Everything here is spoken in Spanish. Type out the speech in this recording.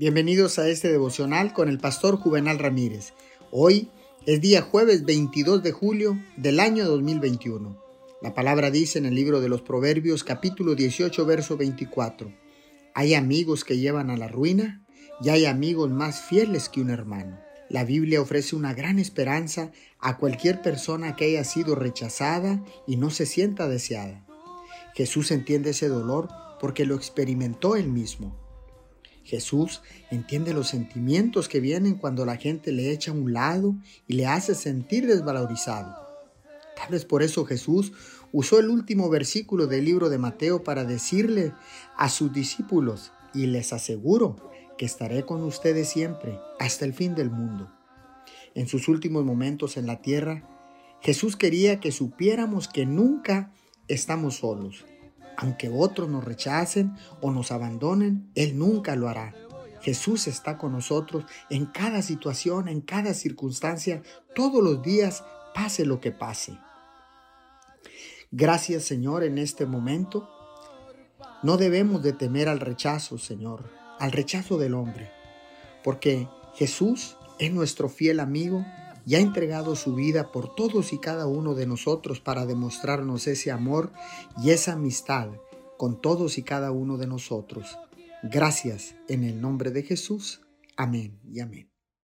Bienvenidos a este devocional con el pastor Juvenal Ramírez. Hoy es día jueves 22 de julio del año 2021. La palabra dice en el libro de los Proverbios capítulo 18 verso 24. Hay amigos que llevan a la ruina y hay amigos más fieles que un hermano. La Biblia ofrece una gran esperanza a cualquier persona que haya sido rechazada y no se sienta deseada. Jesús entiende ese dolor porque lo experimentó él mismo. Jesús entiende los sentimientos que vienen cuando la gente le echa a un lado y le hace sentir desvalorizado. Tal vez por eso Jesús usó el último versículo del libro de Mateo para decirle a sus discípulos, y les aseguro que estaré con ustedes siempre, hasta el fin del mundo. En sus últimos momentos en la tierra, Jesús quería que supiéramos que nunca estamos solos, aunque otros nos rechacen o nos abandonen, Él nunca lo hará. Jesús está con nosotros en cada situación, en cada circunstancia, todos los días, pase lo que pase. Gracias Señor en este momento. No debemos de temer al rechazo, Señor, al rechazo del hombre, porque Jesús es nuestro fiel amigo y ha entregado su vida por todos y cada uno de nosotros para demostrarnos ese amor y esa amistad con todos y cada uno de nosotros. Gracias en el nombre de Jesús. Amén y amén.